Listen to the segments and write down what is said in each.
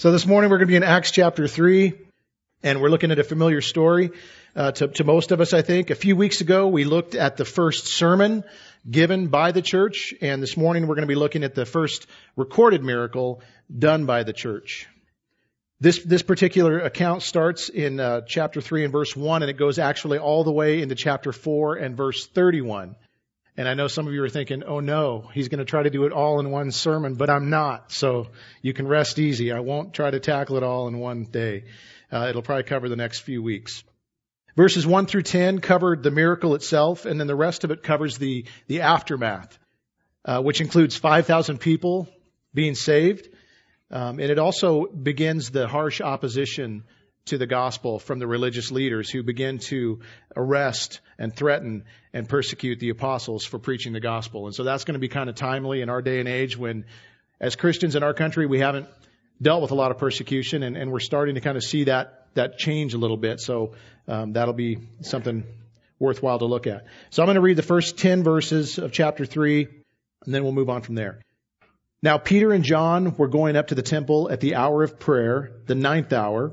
So this morning we're going to be in Acts chapter 3, and we're looking at a familiar story uh, to, to most of us, I think. A few weeks ago we looked at the first sermon given by the church, and this morning we're going to be looking at the first recorded miracle done by the church. This, this particular account starts in uh, chapter 3 and verse 1, and it goes actually all the way into chapter 4 and verse 31. And I know some of you are thinking, oh no, he's going to try to do it all in one sermon, but I'm not. So you can rest easy. I won't try to tackle it all in one day. Uh, it'll probably cover the next few weeks. Verses 1 through 10 covered the miracle itself, and then the rest of it covers the, the aftermath, uh, which includes 5,000 people being saved. Um, and it also begins the harsh opposition to the gospel from the religious leaders who begin to arrest and threaten and persecute the apostles for preaching the gospel. And so that's going to be kind of timely in our day and age when, as Christians in our country, we haven't dealt with a lot of persecution and, and we're starting to kind of see that, that change a little bit. So um, that'll be something worthwhile to look at. So I'm going to read the first 10 verses of chapter 3 and then we'll move on from there. Now Peter and John were going up to the temple at the hour of prayer, the ninth hour,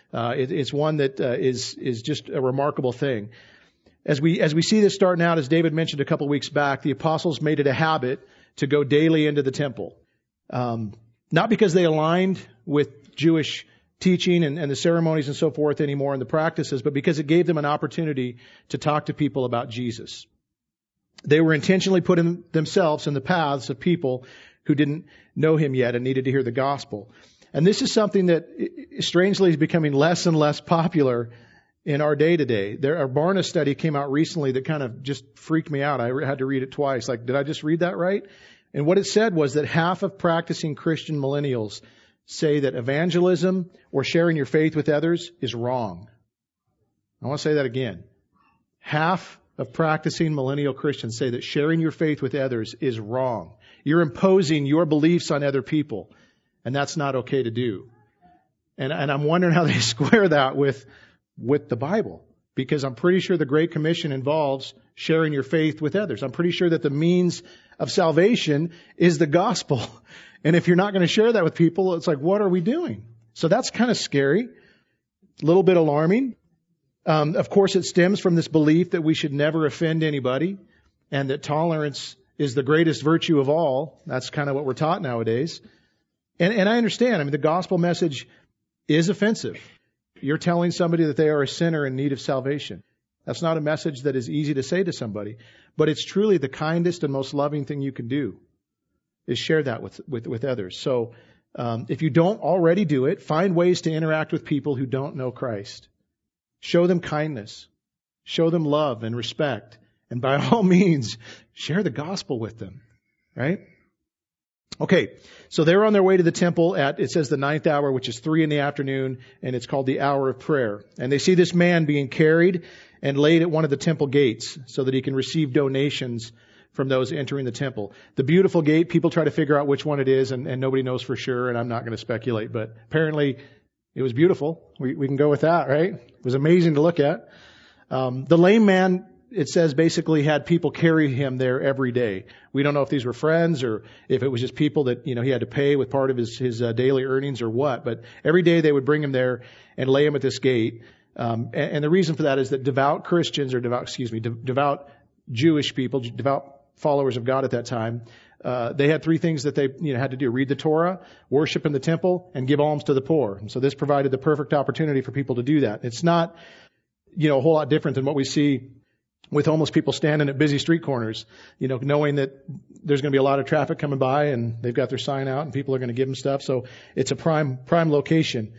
Uh, it, it's one that uh, is is just a remarkable thing. As we as we see this starting out, as David mentioned a couple weeks back, the apostles made it a habit to go daily into the temple, um, not because they aligned with Jewish teaching and, and the ceremonies and so forth anymore and the practices, but because it gave them an opportunity to talk to people about Jesus. They were intentionally putting themselves in the paths of people who didn't know him yet and needed to hear the gospel. And this is something that strangely is becoming less and less popular in our day to day. There, a Barna study came out recently that kind of just freaked me out. I had to read it twice. Like, did I just read that right? And what it said was that half of practicing Christian millennials say that evangelism or sharing your faith with others is wrong. I want to say that again. Half of practicing millennial Christians say that sharing your faith with others is wrong. You're imposing your beliefs on other people and that's not okay to do. And, and I'm wondering how they square that with, with the Bible. Because I'm pretty sure the Great Commission involves sharing your faith with others. I'm pretty sure that the means of salvation is the gospel. And if you're not going to share that with people, it's like, what are we doing? So that's kind of scary. A little bit alarming. Um, of course, it stems from this belief that we should never offend anybody and that tolerance is the greatest virtue of all. That's kind of what we're taught nowadays. And, and I understand. I mean, the gospel message is offensive. You're telling somebody that they are a sinner in need of salvation. That's not a message that is easy to say to somebody, but it's truly the kindest and most loving thing you can do is share that with, with, with others. So, um, if you don't already do it, find ways to interact with people who don't know Christ. Show them kindness. Show them love and respect. And by all means, share the gospel with them. Right? Okay, so they're on their way to the temple at, it says the ninth hour, which is three in the afternoon, and it's called the hour of prayer. And they see this man being carried and laid at one of the temple gates so that he can receive donations from those entering the temple. The beautiful gate, people try to figure out which one it is, and, and nobody knows for sure, and I'm not going to speculate, but apparently it was beautiful. We, we can go with that, right? It was amazing to look at. Um, the lame man it says basically had people carry him there every day. We don't know if these were friends or if it was just people that, you know, he had to pay with part of his, his uh, daily earnings or what, but every day they would bring him there and lay him at this gate. Um, and, and, the reason for that is that devout Christians or devout, excuse me, de- devout Jewish people, devout followers of God at that time, uh, they had three things that they you know, had to do: read the Torah, worship in the temple, and give alms to the poor. And so this provided the perfect opportunity for people to do that. It's not, you know, a whole lot different than what we see with homeless people standing at busy street corners, you know, knowing that there's going to be a lot of traffic coming by and they've got their sign out and people are going to give them stuff. So it's a prime prime location.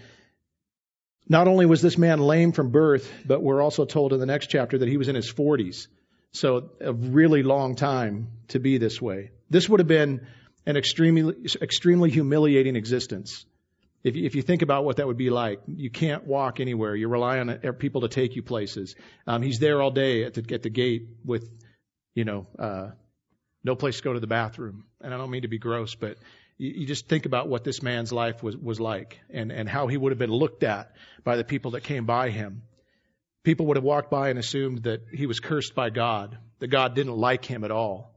Not only was this man lame from birth, but we're also told in the next chapter that he was in his 40s. So a really long time to be this way. This would have been an extremely, extremely humiliating existence. If you, if you think about what that would be like, you can't walk anywhere. You rely on people to take you places. Um, he's there all day at the, at the gate with, you know, uh, no place to go to the bathroom. And I don't mean to be gross, but you, you just think about what this man's life was, was like and, and how he would have been looked at by the people that came by him. People would have walked by and assumed that he was cursed by God, that God didn't like him at all,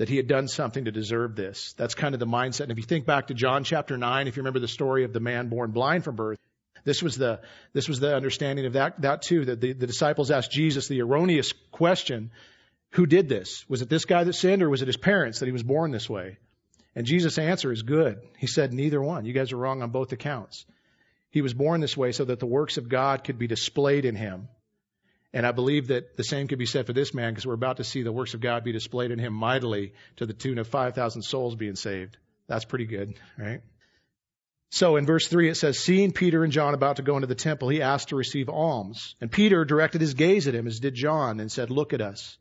that he had done something to deserve this. That's kind of the mindset. And if you think back to John chapter 9, if you remember the story of the man born blind from birth, this was the, this was the understanding of that, that too, that the, the disciples asked Jesus the erroneous question, who did this? Was it this guy that sinned or was it his parents that he was born this way? And Jesus' answer is good. He said, neither one. You guys are wrong on both accounts. He was born this way so that the works of God could be displayed in him. And I believe that the same could be said for this man because we're about to see the works of God be displayed in him mightily to the tune of 5,000 souls being saved. That's pretty good, right? So in verse 3 it says, Seeing Peter and John about to go into the temple, he asked to receive alms. And Peter directed his gaze at him as did John and said, Look at us.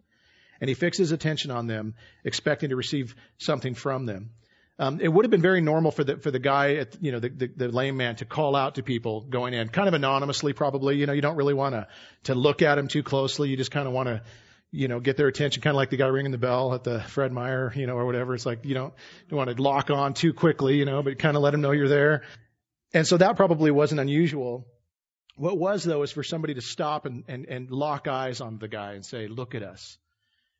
And he fixed his attention on them, expecting to receive something from them. Um, it would have been very normal for the for the guy, at, you know, the, the, the lame man to call out to people going in, kind of anonymously, probably. You know, you don't really want to to look at them too closely. You just kind of want to, you know, get their attention, kind of like the guy ringing the bell at the Fred Meyer, you know, or whatever. It's like you don't you want to lock on too quickly, you know, but kind of let them know you're there. And so that probably wasn't unusual. What was though is for somebody to stop and, and, and lock eyes on the guy and say, "Look at us."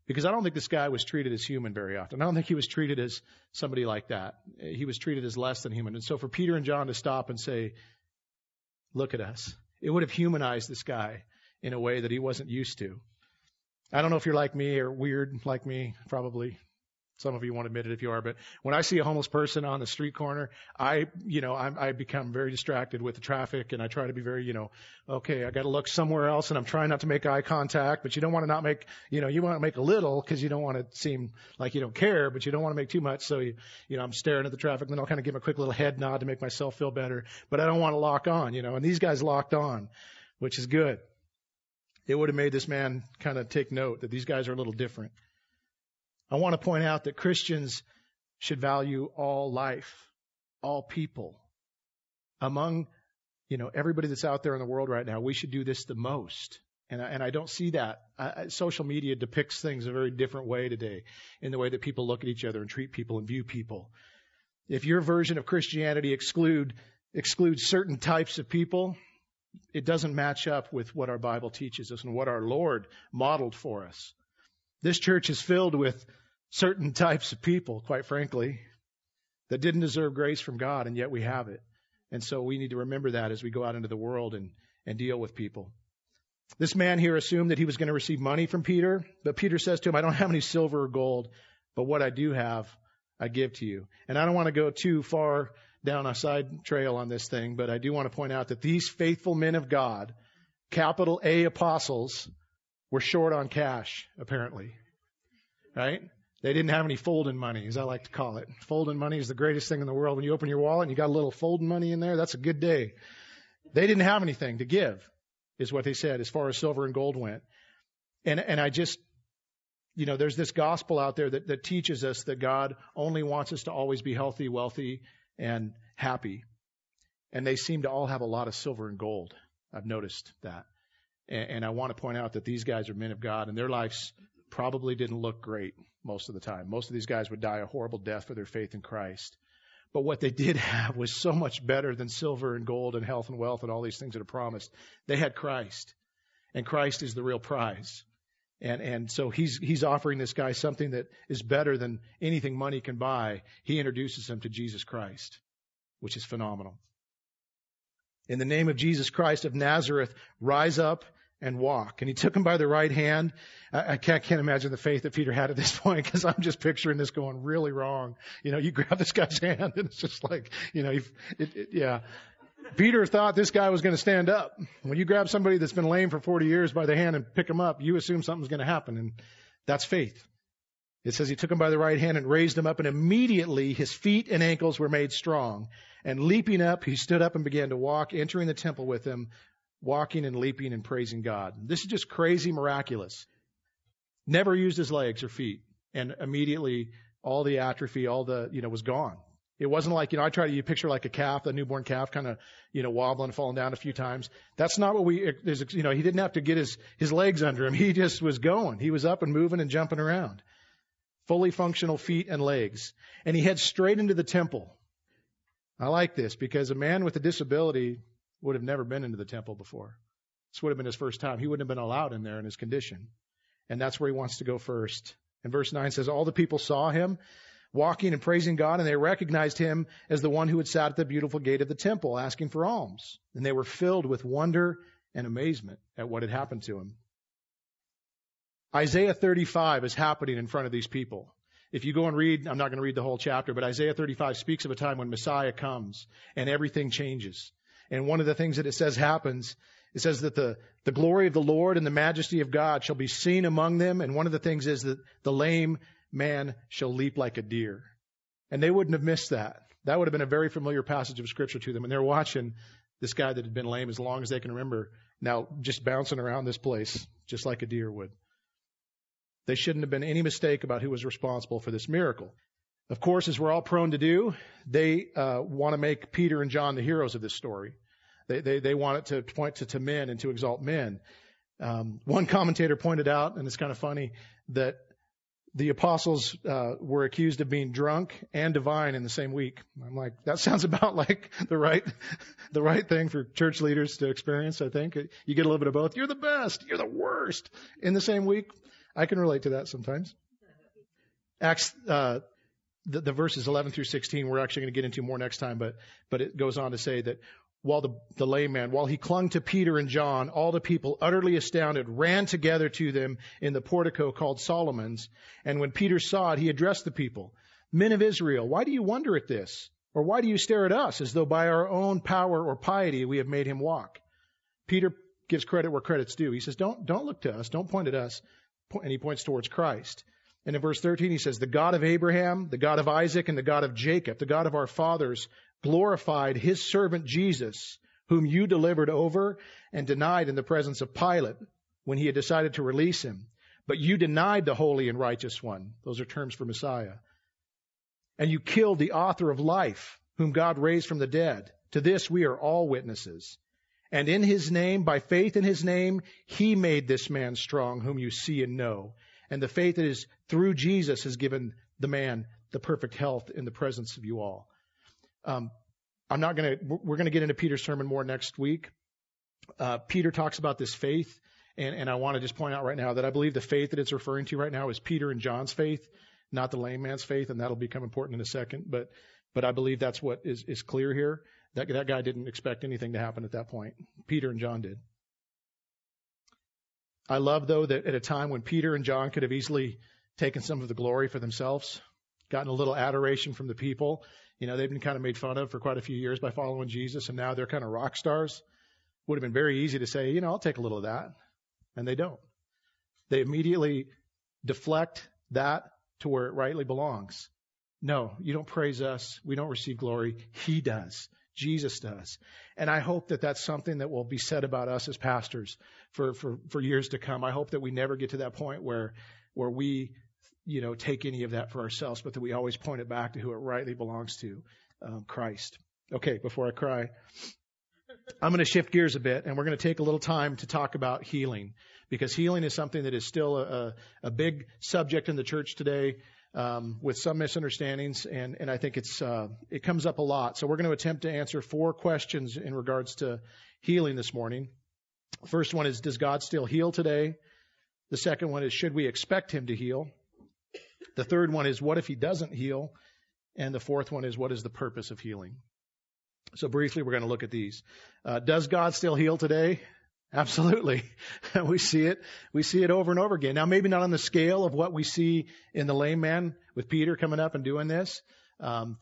Because I don't think this guy was treated as human very often. I don't think he was treated as somebody like that. He was treated as less than human. And so for Peter and John to stop and say, look at us, it would have humanized this guy in a way that he wasn't used to. I don't know if you're like me or weird like me, probably. Some of you won't admit it if you are, but when I see a homeless person on the street corner, I, you know, I, I become very distracted with the traffic and I try to be very, you know, okay, I got to look somewhere else and I'm trying not to make eye contact, but you don't want to not make, you know, you want to make a little because you don't want to seem like you don't care, but you don't want to make too much. So you, you know, I'm staring at the traffic and then I'll kind of give a quick little head nod to make myself feel better, but I don't want to lock on, you know, and these guys locked on, which is good. It would have made this man kind of take note that these guys are a little different. I want to point out that Christians should value all life, all people. Among, you know, everybody that's out there in the world right now, we should do this the most. And I, and I don't see that. I, social media depicts things a very different way today in the way that people look at each other and treat people and view people. If your version of Christianity exclude excludes certain types of people, it doesn't match up with what our Bible teaches us and what our Lord modeled for us. This church is filled with certain types of people, quite frankly, that didn't deserve grace from God, and yet we have it. And so we need to remember that as we go out into the world and, and deal with people. This man here assumed that he was going to receive money from Peter, but Peter says to him, I don't have any silver or gold, but what I do have, I give to you. And I don't want to go too far down a side trail on this thing, but I do want to point out that these faithful men of God, capital A apostles, were short on cash, apparently. Right? They didn't have any folding money, as I like to call it. Folding money is the greatest thing in the world. When you open your wallet and you got a little folding money in there, that's a good day. They didn't have anything to give, is what they said, as far as silver and gold went. And, and I just, you know, there's this gospel out there that, that teaches us that God only wants us to always be healthy, wealthy, and happy. And they seem to all have a lot of silver and gold. I've noticed that. And, and I want to point out that these guys are men of God and their lives probably didn't look great most of the time. Most of these guys would die a horrible death for their faith in Christ. But what they did have was so much better than silver and gold and health and wealth and all these things that are promised. They had Christ. And Christ is the real prize. And, and so he's, he's offering this guy something that is better than anything money can buy. He introduces him to Jesus Christ, which is phenomenal. In the name of Jesus Christ of Nazareth, rise up and walk. And he took him by the right hand. I, I can't, can't imagine the faith that Peter had at this point because I'm just picturing this going really wrong. You know, you grab this guy's hand and it's just like, you know, it, it, yeah. Peter thought this guy was going to stand up. When you grab somebody that's been lame for 40 years by the hand and pick him up, you assume something's going to happen. And that's faith. It says he took him by the right hand and raised him up and immediately his feet and ankles were made strong. And leaping up, he stood up and began to walk, entering the temple with them, walking and leaping and praising God. This is just crazy miraculous. Never used his legs or feet. And immediately all the atrophy, all the, you know, was gone. It wasn't like, you know, I try to you picture like a calf, a newborn calf kind of, you know, wobbling, and falling down a few times. That's not what we, there's, you know, he didn't have to get his, his legs under him. He just was going. He was up and moving and jumping around. Fully functional feet and legs. And he heads straight into the temple. I like this because a man with a disability would have never been into the temple before. This would have been his first time. He wouldn't have been allowed in there in his condition. And that's where he wants to go first. And verse 9 says, All the people saw him walking and praising God, and they recognized him as the one who had sat at the beautiful gate of the temple asking for alms. And they were filled with wonder and amazement at what had happened to him. Isaiah 35 is happening in front of these people. If you go and read, I'm not going to read the whole chapter, but Isaiah 35 speaks of a time when Messiah comes and everything changes. And one of the things that it says happens, it says that the, the glory of the Lord and the majesty of God shall be seen among them. And one of the things is that the lame man shall leap like a deer. And they wouldn't have missed that. That would have been a very familiar passage of scripture to them. And they're watching this guy that had been lame as long as they can remember now just bouncing around this place just like a deer would. They shouldn't have been any mistake about who was responsible for this miracle. Of course, as we're all prone to do, they uh, want to make Peter and John the heroes of this story. They, they, they want it to point to, to men and to exalt men. Um, one commentator pointed out, and it's kind of funny, that the apostles uh, were accused of being drunk and divine in the same week. I'm like, that sounds about like the right, the right thing for church leaders to experience. I think you get a little bit of both. You're the best. You're the worst in the same week. I can relate to that sometimes. Acts uh, the, the verses 11 through 16 we're actually going to get into more next time, but, but it goes on to say that while the, the lame man, while he clung to Peter and John, all the people, utterly astounded, ran together to them in the portico called Solomon's. And when Peter saw it, he addressed the people, Men of Israel, why do you wonder at this? Or why do you stare at us as though by our own power or piety we have made him walk? Peter gives credit where credit's due. He says, don't, don't look to us. Don't point at us. And he points towards Christ. And in verse 13, he says, The God of Abraham, the God of Isaac, and the God of Jacob, the God of our fathers, glorified his servant Jesus, whom you delivered over and denied in the presence of Pilate when he had decided to release him. But you denied the holy and righteous one. Those are terms for Messiah. And you killed the author of life, whom God raised from the dead. To this we are all witnesses. And in his name, by faith in his name, he made this man strong, whom you see and know. And the faith that is through Jesus has given the man the perfect health in the presence of you all. Um, I'm not going to, we're going to get into Peter's sermon more next week. Uh, Peter talks about this faith, and, and I want to just point out right now that I believe the faith that it's referring to right now is Peter and John's faith, not the lame man's faith, and that'll become important in a second. But, but I believe that's what is, is clear here. That, that guy didn't expect anything to happen at that point. Peter and John did. I love, though, that at a time when Peter and John could have easily taken some of the glory for themselves, gotten a little adoration from the people. You know, they've been kind of made fun of for quite a few years by following Jesus, and now they're kind of rock stars. Would have been very easy to say, you know, I'll take a little of that. And they don't. They immediately deflect that to where it rightly belongs. No, you don't praise us. We don't receive glory. He does. Jesus does. And I hope that that's something that will be said about us as pastors for, for, for years to come. I hope that we never get to that point where, where we, you know, take any of that for ourselves, but that we always point it back to who it rightly belongs to, um, Christ. Okay, before I cry, I'm going to shift gears a bit and we're going to take a little time to talk about healing because healing is something that is still a, a big subject in the church today um, with some misunderstandings, and, and I think it's uh, it comes up a lot. So we're going to attempt to answer four questions in regards to healing this morning. First one is, does God still heal today? The second one is, should we expect Him to heal? The third one is, what if He doesn't heal? And the fourth one is, what is the purpose of healing? So briefly, we're going to look at these. Uh, does God still heal today? Absolutely. we see it. We see it over and over again. Now, maybe not on the scale of what we see in the lame man with Peter coming up and doing this. Um,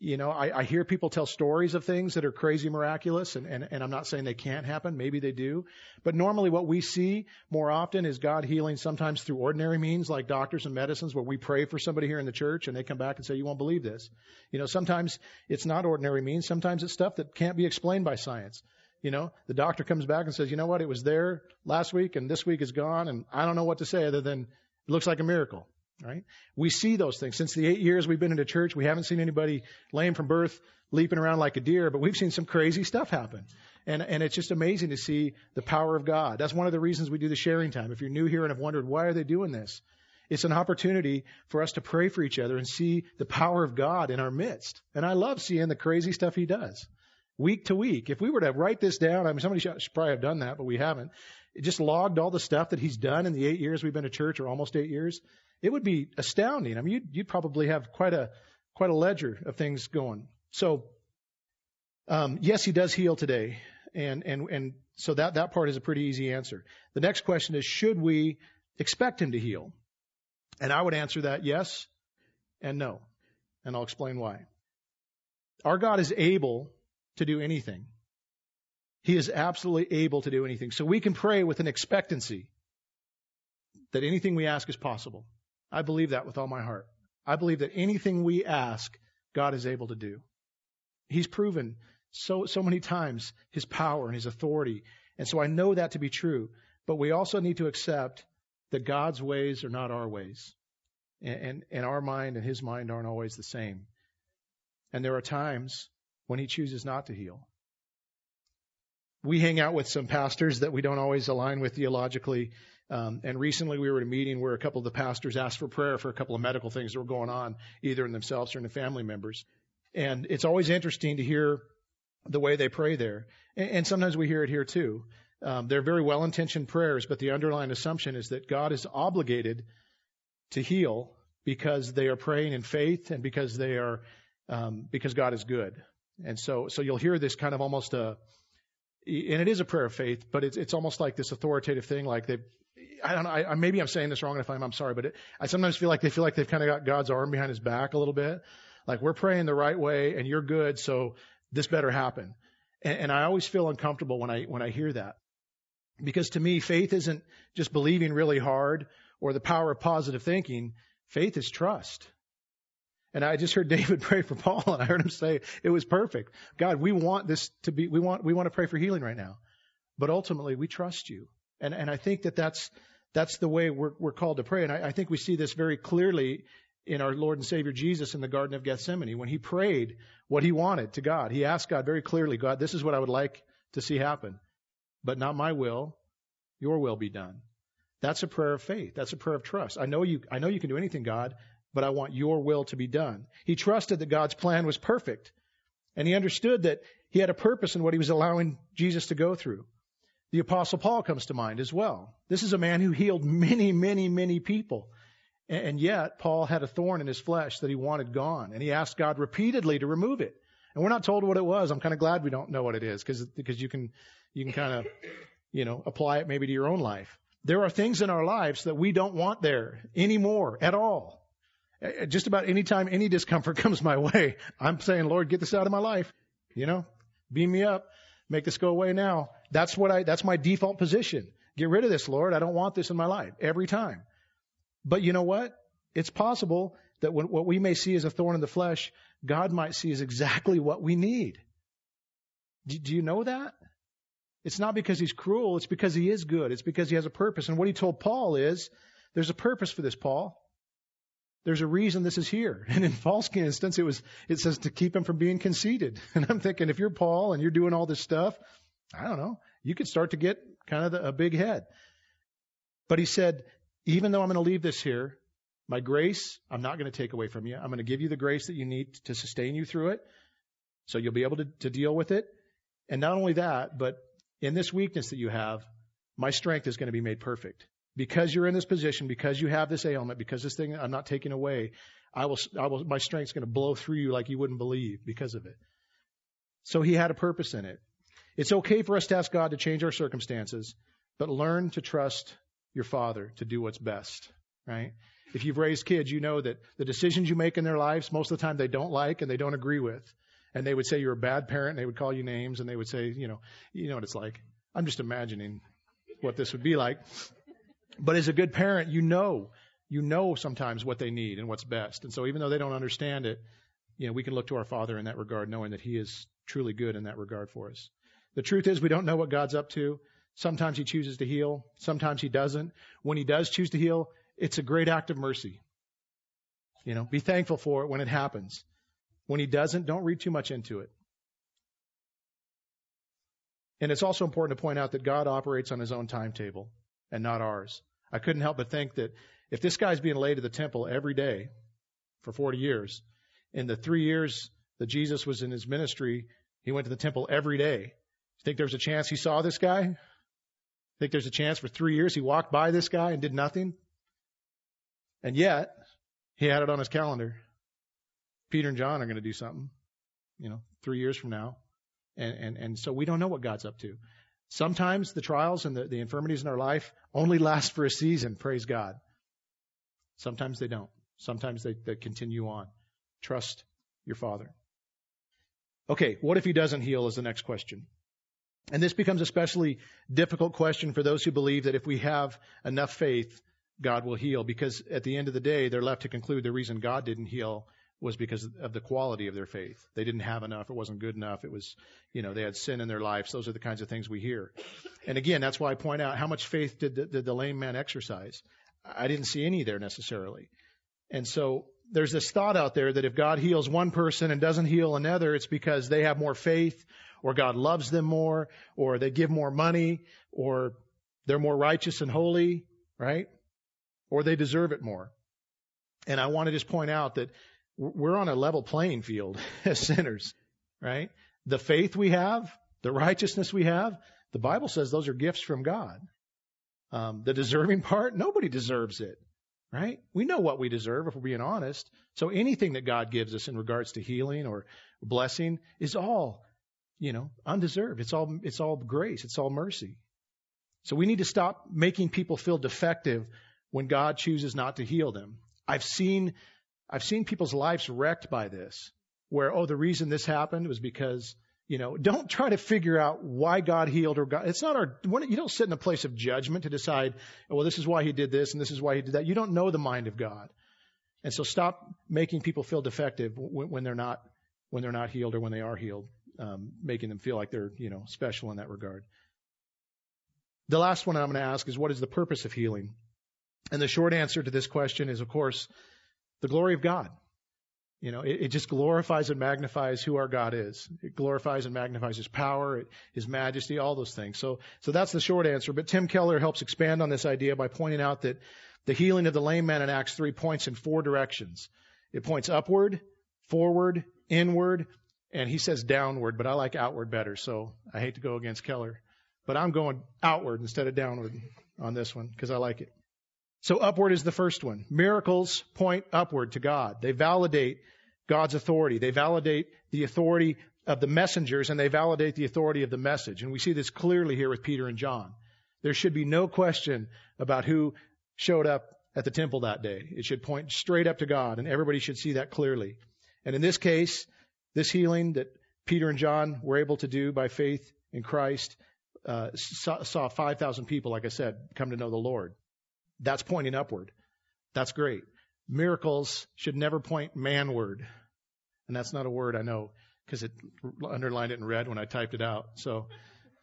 you know, I, I hear people tell stories of things that are crazy miraculous, and, and, and I'm not saying they can't happen. Maybe they do. But normally what we see more often is God healing sometimes through ordinary means like doctors and medicines where we pray for somebody here in the church and they come back and say, you won't believe this. You know, sometimes it's not ordinary means. Sometimes it's stuff that can't be explained by science. You know, the doctor comes back and says, you know what, it was there last week and this week is gone and I don't know what to say other than it looks like a miracle. Right? We see those things. Since the eight years we've been in the church, we haven't seen anybody lame from birth, leaping around like a deer, but we've seen some crazy stuff happen. And, and it's just amazing to see the power of God. That's one of the reasons we do the sharing time. If you're new here and have wondered, why are they doing this? It's an opportunity for us to pray for each other and see the power of God in our midst. And I love seeing the crazy stuff He does. Week to week. If we were to write this down, I mean, somebody should probably have done that, but we haven't. It just logged all the stuff that He's done in the eight years we've been a church, or almost eight years it would be astounding. I mean, you'd, you'd probably have quite a quite a ledger of things going. So, um, yes, he does heal today, and and and so that that part is a pretty easy answer. The next question is, should we expect him to heal? And I would answer that yes and no, and I'll explain why. Our God is able to do anything. He is absolutely able to do anything. So we can pray with an expectancy that anything we ask is possible. I believe that with all my heart. I believe that anything we ask, God is able to do. He's proven so, so many times his power and his authority. And so I know that to be true. But we also need to accept that God's ways are not our ways. And, and, and our mind and his mind aren't always the same. And there are times when he chooses not to heal. We hang out with some pastors that we don't always align with theologically. Um, and recently we were at a meeting where a couple of the pastors asked for prayer for a couple of medical things that were going on, either in themselves or in the family members. And it's always interesting to hear the way they pray there. And, and sometimes we hear it here too. Um, they're very well intentioned prayers, but the underlying assumption is that God is obligated to heal because they are praying in faith and because they are, um, because God is good. And so, so you'll hear this kind of almost uh, a, and it is a prayer of faith, but it's, it's almost like this authoritative thing, like they I don't know. I, maybe I'm saying this wrong, and if I'm, I'm sorry, but it, I sometimes feel like they feel like they've kind of got God's arm behind his back a little bit. Like we're praying the right way, and you're good, so this better happen. And, and I always feel uncomfortable when I when I hear that, because to me, faith isn't just believing really hard or the power of positive thinking. Faith is trust. And I just heard David pray for Paul, and I heard him say it was perfect. God, we want this to be. We want we want to pray for healing right now, but ultimately we trust you. And, and I think that that's, that's the way we're, we're called to pray. And I, I think we see this very clearly in our Lord and Savior Jesus in the Garden of Gethsemane when he prayed what he wanted to God. He asked God very clearly, God, this is what I would like to see happen, but not my will, your will be done. That's a prayer of faith. That's a prayer of trust. I know you, I know you can do anything, God, but I want your will to be done. He trusted that God's plan was perfect and he understood that he had a purpose in what he was allowing Jesus to go through. The apostle Paul comes to mind as well. This is a man who healed many, many, many people. And yet, Paul had a thorn in his flesh that he wanted gone. And he asked God repeatedly to remove it. And we're not told what it was. I'm kind of glad we don't know what it is because, because you can, you can kind of, you know, apply it maybe to your own life. There are things in our lives that we don't want there anymore at all. Uh, uh, just about any time any discomfort comes my way, I'm saying, Lord, get this out of my life. You know, beam me up. Make this go away now. That's what I, that's my default position. Get rid of this, Lord. I don't want this in my life every time. But you know what? It's possible that what we may see as a thorn in the flesh, God might see as exactly what we need. Do you know that? It's not because he's cruel. It's because he is good. It's because he has a purpose. And what he told Paul is, there's a purpose for this, Paul. There's a reason this is here. And in Paul's instance, it was, it says to keep him from being conceited. And I'm thinking, if you're Paul and you're doing all this stuff, I don't know, you could start to get kind of the, a big head. But he said, even though I'm going to leave this here, my grace, I'm not going to take away from you. I'm going to give you the grace that you need to sustain you through it. So you'll be able to, to deal with it. And not only that, but in this weakness that you have, my strength is going to be made perfect because you're in this position, because you have this ailment, because this thing I'm not taking away, I will, I will, my strength's going to blow through you like you wouldn't believe because of it. So he had a purpose in it. It's okay for us to ask God to change our circumstances, but learn to trust your father to do what's best, right? If you've raised kids, you know that the decisions you make in their lives, most of the time they don't like and they don't agree with. And they would say you're a bad parent and they would call you names and they would say, you know, you know what it's like. I'm just imagining what this would be like. But as a good parent, you know, you know sometimes what they need and what's best. And so even though they don't understand it, you know, we can look to our Father in that regard, knowing that He is truly good in that regard for us. The truth is we don't know what God's up to. Sometimes He chooses to heal. Sometimes He doesn't. When He does choose to heal, it's a great act of mercy. You know, be thankful for it when it happens. When He doesn't, don't read too much into it. And it's also important to point out that God operates on His own timetable and not ours. I couldn't help but think that if this guy's being laid to the temple every day for 40 years, in the three years that Jesus was in his ministry, he went to the temple every day. You Think there's a chance he saw this guy? Think there's a chance for three years he walked by this guy and did nothing? And yet, he had it on his calendar. Peter and John are going to do something, you know, three years from now. And, and, and so we don't know what God's up to. Sometimes the trials and the, the infirmities in our life only last for a season, praise God. Sometimes they don't. Sometimes they, they continue on. Trust your Father. Okay, what if he doesn't heal is the next question. And this becomes especially difficult question for those who believe that if we have enough faith, God will heal. Because at the end of the day, they're left to conclude the reason God didn't heal was because of the quality of their faith. They didn't have enough. It wasn't good enough. It was, you know, they had sin in their lives. Those are the kinds of things we hear. And again, that's why I point out how much faith did the, did the lame man exercise? I didn't see any there necessarily. And so there's this thought out there that if God heals one person and doesn't heal another, it's because they have more faith or God loves them more or they give more money or they're more righteous and holy, right? Or they deserve it more. And I want to just point out that we're on a level playing field as sinners, right? The faith we have, the righteousness we have, the Bible says those are gifts from God. Um, the deserving part, nobody deserves it, right? We know what we deserve if we're being honest. So anything that God gives us in regards to healing or blessing is all, you know, undeserved. It's all, it's all grace. It's all mercy. So we need to stop making people feel defective when God chooses not to heal them. I've seen I've seen people's lives wrecked by this, where, oh, the reason this happened was because, you know, don't try to figure out why God healed or God. It's not our, you don't sit in a place of judgment to decide, oh, well, this is why he did this and this is why he did that. You don't know the mind of God. And so stop making people feel defective when, when they're not, when they're not healed or when they are healed, um, making them feel like they're, you know, special in that regard. The last one I'm going to ask is what is the purpose of healing? And the short answer to this question is, of course, the glory of God. You know, it, it, just glorifies and magnifies who our God is. It glorifies and magnifies His power, His majesty, all those things. So, so that's the short answer. But Tim Keller helps expand on this idea by pointing out that the healing of the lame man in Acts 3 points in four directions. It points upward, forward, inward, and he says downward, but I like outward better. So I hate to go against Keller, but I'm going outward instead of downward on this one because I like it. So upward is the first one. Miracles point upward to God. They validate God's authority. They validate the authority of the messengers and they validate the authority of the message. And we see this clearly here with Peter and John. There should be no question about who showed up at the temple that day. It should point straight up to God and everybody should see that clearly. And in this case, this healing that Peter and John were able to do by faith in Christ uh, saw, saw 5,000 people, like I said, come to know the Lord. That's pointing upward. That's great. Miracles should never point manward. And that's not a word I know because it underlined it in red when I typed it out. So,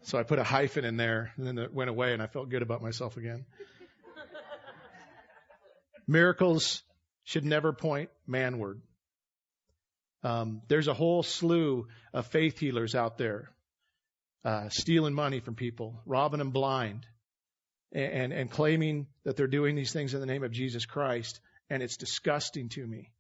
so I put a hyphen in there and then it went away and I felt good about myself again. Miracles should never point manward. Um, there's a whole slew of faith healers out there, uh, stealing money from people, robbing them blind, and, and claiming that they're doing these things in the name of Jesus Christ. And it's disgusting to me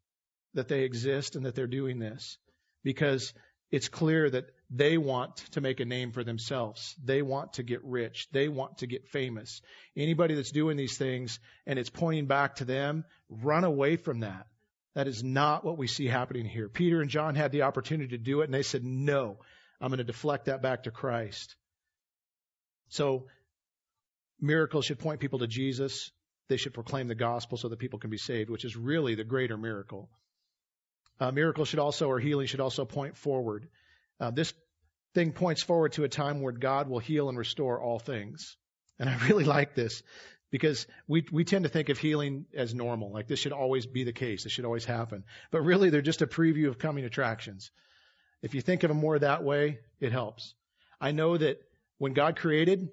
that they exist and that they're doing this because it's clear that they want to make a name for themselves. They want to get rich. They want to get famous. Anybody that's doing these things and it's pointing back to them, run away from that. That is not what we see happening here. Peter and John had the opportunity to do it and they said, no, I'm going to deflect that back to Christ. So miracles should point people to Jesus. They should proclaim the gospel so that people can be saved, which is really the greater miracle. Uh, miracles should also, or healing should also point forward. Uh, this thing points forward to a time where God will heal and restore all things. And I really like this because we, we tend to think of healing as normal. Like this should always be the case. This should always happen. But really they're just a preview of coming attractions. If you think of them more that way, it helps. I know that when God created,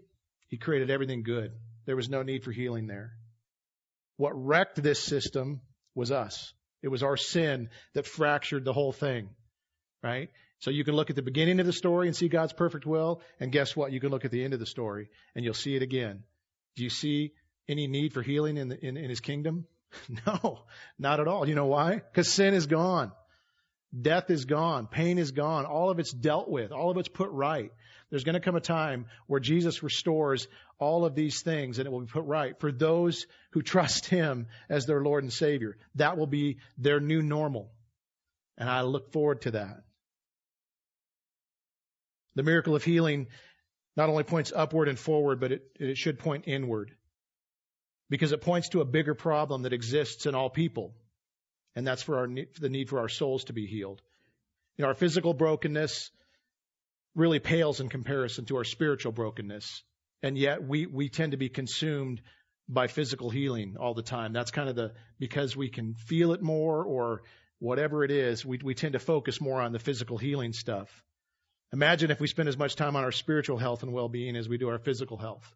He created everything good. There was no need for healing there. What wrecked this system was us. It was our sin that fractured the whole thing. Right? So you can look at the beginning of the story and see God's perfect will, and guess what? You can look at the end of the story and you'll see it again. Do you see any need for healing in, the, in, in His kingdom? No, not at all. You know why? Because sin is gone. Death is gone. Pain is gone. All of it's dealt with. All of it's put right. There's going to come a time where Jesus restores all of these things and it will be put right for those who trust Him as their Lord and Savior. That will be their new normal. And I look forward to that. The miracle of healing not only points upward and forward, but it, it should point inward because it points to a bigger problem that exists in all people. And that's for, our, the need for our souls to be healed. You know, our physical brokenness, really pales in comparison to our spiritual brokenness. And yet we, we tend to be consumed by physical healing all the time. That's kind of the, because we can feel it more or whatever it is, we, we tend to focus more on the physical healing stuff. Imagine if we spend as much time on our spiritual health and well-being as we do our physical health.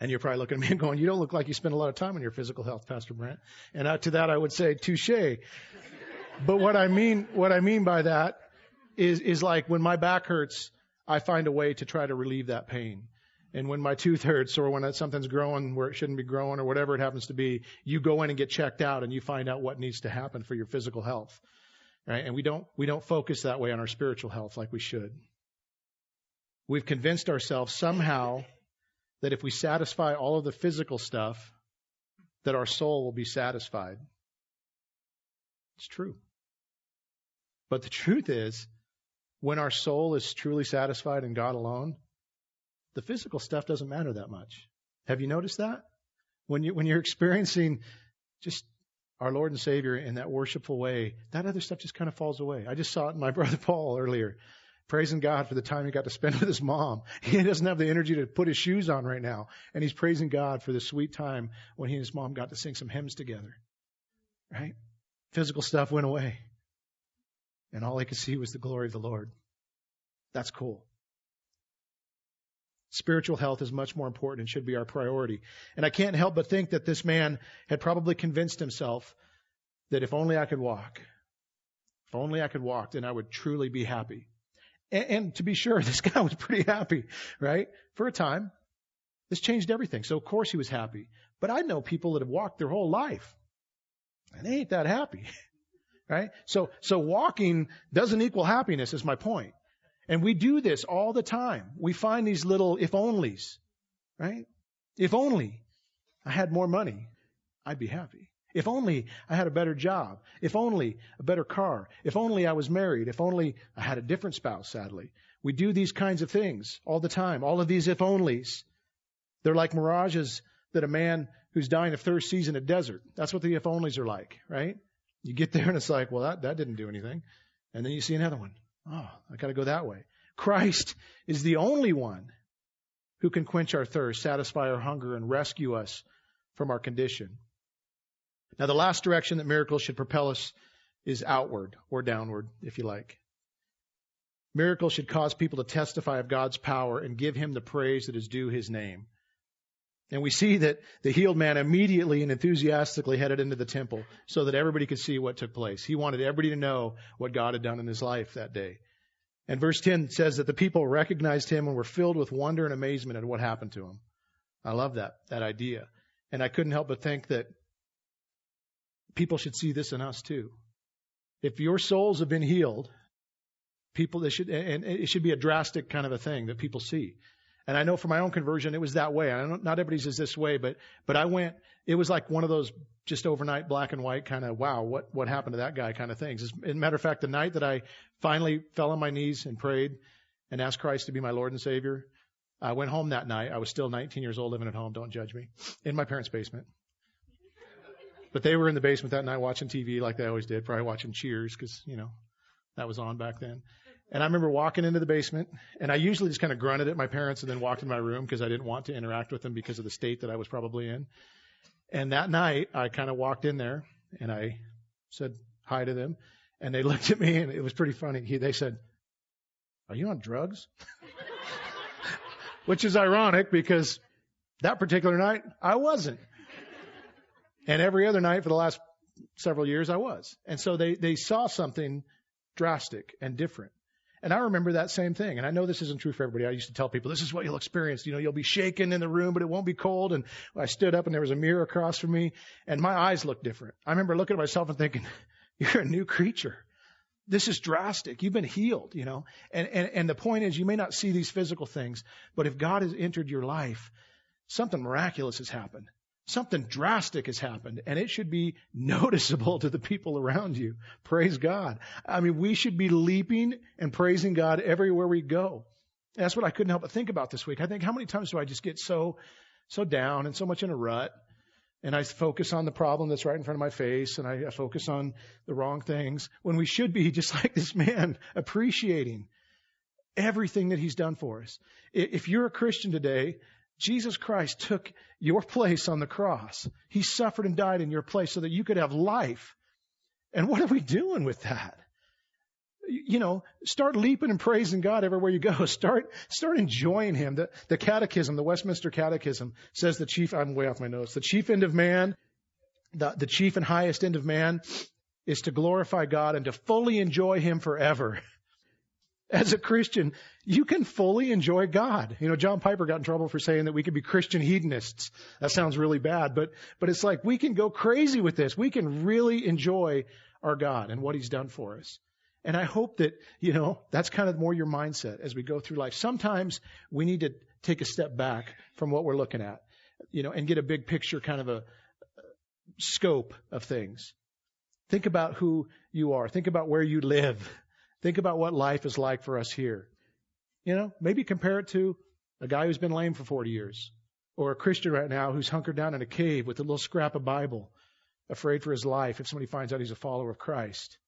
And you're probably looking at me and going, you don't look like you spend a lot of time on your physical health, Pastor Brent. And to that I would say, touche. but what I mean, what I mean by that is, is like when my back hurts, I find a way to try to relieve that pain. And when my tooth hurts or when something's growing where it shouldn't be growing or whatever it happens to be, you go in and get checked out and you find out what needs to happen for your physical health. Right? And we don't, we don't focus that way on our spiritual health like we should. We've convinced ourselves somehow that if we satisfy all of the physical stuff, that our soul will be satisfied. It's true. But the truth is, when our soul is truly satisfied in God alone, the physical stuff doesn't matter that much. Have you noticed that? When you when you're experiencing just our Lord and Savior in that worshipful way, that other stuff just kind of falls away. I just saw it in my brother Paul earlier, praising God for the time he got to spend with his mom. He doesn't have the energy to put his shoes on right now, and he's praising God for the sweet time when he and his mom got to sing some hymns together. Right? Physical stuff went away and all I could see was the glory of the Lord. That's cool. Spiritual health is much more important and should be our priority. And I can't help but think that this man had probably convinced himself that if only I could walk, if only I could walk, then I would truly be happy. And, and to be sure, this guy was pretty happy, right? For a time. This changed everything. So of course he was happy. But I know people that have walked their whole life and they ain't that happy. Right? So, so walking doesn't equal happiness is my point. And we do this all the time. We find these little if onlys, right? If only I had more money, I'd be happy. If only I had a better job. If only a better car. If only I was married. If only I had a different spouse, sadly. We do these kinds of things all the time. All of these if onlys. They're like mirages that a man who's dying of thirst sees in a desert. That's what the if onlys are like, right? You get there and it's like, well, that, that didn't do anything. And then you see another one. Oh, I gotta go that way. Christ is the only one who can quench our thirst, satisfy our hunger, and rescue us from our condition. Now, the last direction that miracles should propel us is outward or downward, if you like. Miracles should cause people to testify of God's power and give him the praise that is due his name. And we see that the healed man immediately and enthusiastically headed into the temple so that everybody could see what took place. He wanted everybody to know what God had done in his life that day. And verse 10 says that the people recognized him and were filled with wonder and amazement at what happened to him. I love that, that idea. And I couldn't help but think that people should see this in us too. If your souls have been healed, people, they should, and it should be a drastic kind of a thing that people see. And I know for my own conversion, it was that way. I don't, not everybody's is this way, but, but I went, it was like one of those just overnight black and white kind of, wow, what, what happened to that guy kind of things. As a matter of fact, the night that I finally fell on my knees and prayed and asked Christ to be my Lord and Savior, I went home that night. I was still 19 years old living at home. Don't judge me. In my parents' basement. But they were in the basement that night watching TV like they always did, probably watching Cheers because, you know, that was on back then. And I remember walking into the basement and I usually just kind of grunted at my parents and then walked in my room because I didn't want to interact with them because of the state that I was probably in. And that night I kind of walked in there and I said hi to them and they looked at me and it was pretty funny. He, they said, are you on drugs? Which is ironic because that particular night I wasn't. And every other night for the last several years I was. And so they, they saw something drastic and different. And I remember that same thing. And I know this isn't true for everybody. I used to tell people, this is what you'll experience. You know, you'll be shaken in the room, but it won't be cold. And I stood up and there was a mirror across from me and my eyes looked different. I remember looking at myself and thinking, you're a new creature. This is drastic. You've been healed, you know. And, and, and the point is, you may not see these physical things, but if God has entered your life, something miraculous has happened. Something drastic has happened and it should be noticeable to the people around you. Praise God. I mean, we should be leaping and praising God everywhere we go. That's what I couldn't help but think about this week. I think how many times do I just get so, so down and so much in a rut and I focus on the problem that's right in front of my face and I focus on the wrong things when we should be just like this man appreciating everything that he's done for us. If you're a Christian today, Jesus Christ took your place on the cross. He suffered and died in your place so that you could have life. And what are we doing with that? You know, start leaping and praising God everywhere you go. Start, start enjoying Him. The, the catechism, the Westminster Catechism says the chief, I'm way off my notes, the chief end of man, the, the chief and highest end of man is to glorify God and to fully enjoy Him forever. As a Christian, you can fully enjoy God. You know, John Piper got in trouble for saying that we could be Christian hedonists. That sounds really bad, but, but it's like we can go crazy with this. We can really enjoy our God and what He's done for us. And I hope that, you know, that's kind of more your mindset as we go through life. Sometimes we need to take a step back from what we're looking at, you know, and get a big picture kind of a scope of things. Think about who you are. Think about where you live. Think about what life is like for us here. You know, maybe compare it to a guy who's been lame for 40 years or a Christian right now who's hunkered down in a cave with a little scrap of Bible, afraid for his life if somebody finds out he's a follower of Christ.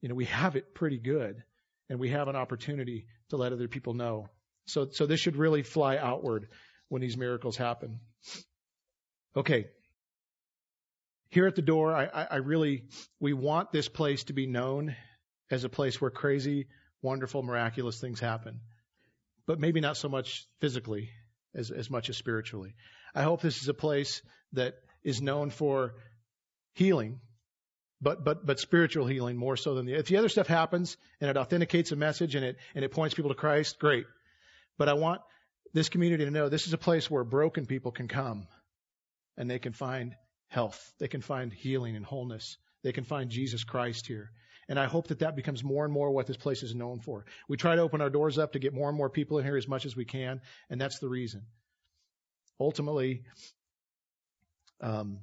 You know, we have it pretty good and we have an opportunity to let other people know. So, so this should really fly outward when these miracles happen. Okay. Here at the door, I, I, I really, we want this place to be known as a place where crazy, wonderful, miraculous things happen. But maybe not so much physically as, as much as spiritually. I hope this is a place that is known for healing, but, but, but spiritual healing more so than the, if the other stuff happens and it authenticates a message and it, and it points people to Christ, great. But I want this community to know this is a place where broken people can come and they can find health. They can find healing and wholeness. They can find Jesus Christ here. And I hope that that becomes more and more what this place is known for. We try to open our doors up to get more and more people in here as much as we can, and that's the reason. Ultimately, um,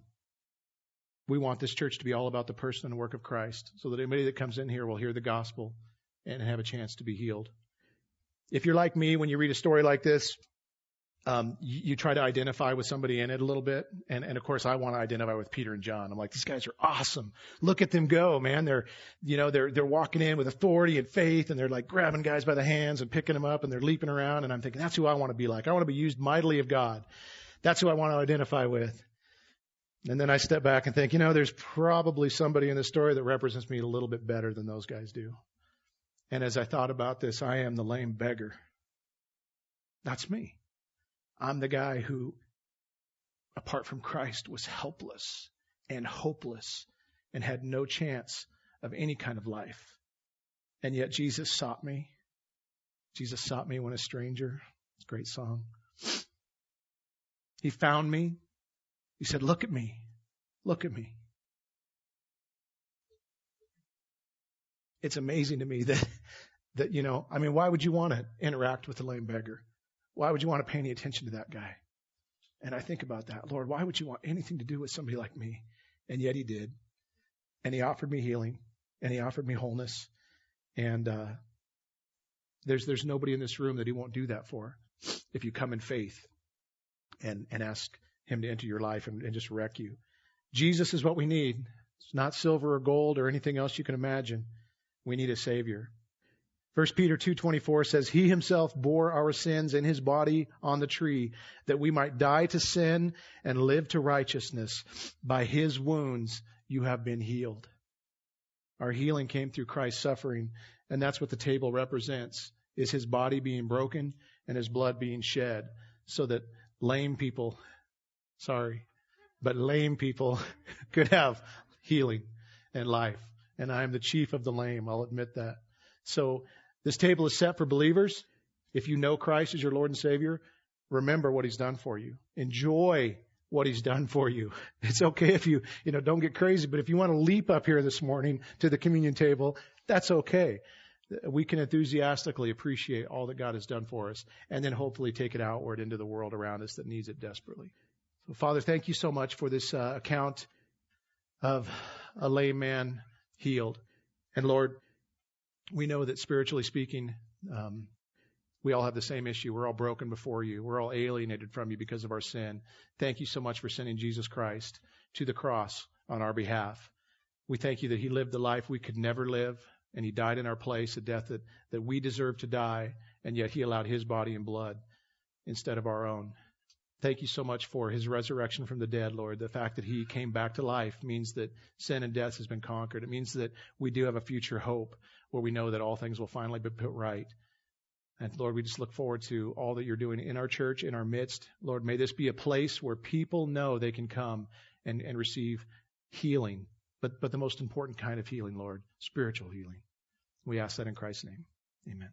we want this church to be all about the person and work of Christ, so that anybody that comes in here will hear the gospel and have a chance to be healed. If you're like me, when you read a story like this, um, you, you, try to identify with somebody in it a little bit. And, and of course I want to identify with Peter and John. I'm like, these guys are awesome. Look at them go, man. They're, you know, they're, they're walking in with authority and faith and they're like grabbing guys by the hands and picking them up and they're leaping around. And I'm thinking, that's who I want to be like. I want to be used mightily of God. That's who I want to identify with. And then I step back and think, you know, there's probably somebody in this story that represents me a little bit better than those guys do. And as I thought about this, I am the lame beggar. That's me. I'm the guy who, apart from Christ, was helpless and hopeless and had no chance of any kind of life. And yet Jesus sought me. Jesus sought me when a stranger. Great song. He found me. He said, look at me. Look at me. It's amazing to me that, that, you know, I mean, why would you want to interact with a lame beggar? Why would you want to pay any attention to that guy? And I think about that. Lord, why would you want anything to do with somebody like me? And yet he did. And he offered me healing and he offered me wholeness. And, uh, there's, there's nobody in this room that he won't do that for if you come in faith and, and ask him to enter your life and, and just wreck you. Jesus is what we need. It's not silver or gold or anything else you can imagine. We need a savior. 1 Peter 2:24 says he himself bore our sins in his body on the tree that we might die to sin and live to righteousness. By his wounds you have been healed. Our healing came through Christ's suffering and that's what the table represents is his body being broken and his blood being shed so that lame people sorry but lame people could have healing and life. And I am the chief of the lame I'll admit that. So this table is set for believers. If you know Christ as your Lord and Savior, remember what He's done for you. Enjoy what He's done for you. It's okay if you, you know, don't get crazy, but if you want to leap up here this morning to the communion table, that's okay. We can enthusiastically appreciate all that God has done for us and then hopefully take it outward into the world around us that needs it desperately. So Father, thank you so much for this uh, account of a lame man healed. And Lord, we know that spiritually speaking, um, we all have the same issue. We're all broken before you. We're all alienated from you because of our sin. Thank you so much for sending Jesus Christ to the cross on our behalf. We thank you that he lived the life we could never live and he died in our place, a death that, that we deserve to die, and yet he allowed his body and blood instead of our own. Thank you so much for his resurrection from the dead, Lord. The fact that he came back to life means that sin and death has been conquered. It means that we do have a future hope where we know that all things will finally be put right. And Lord, we just look forward to all that you're doing in our church, in our midst. Lord, may this be a place where people know they can come and, and receive healing, but, but the most important kind of healing, Lord, spiritual healing. We ask that in Christ's name. Amen.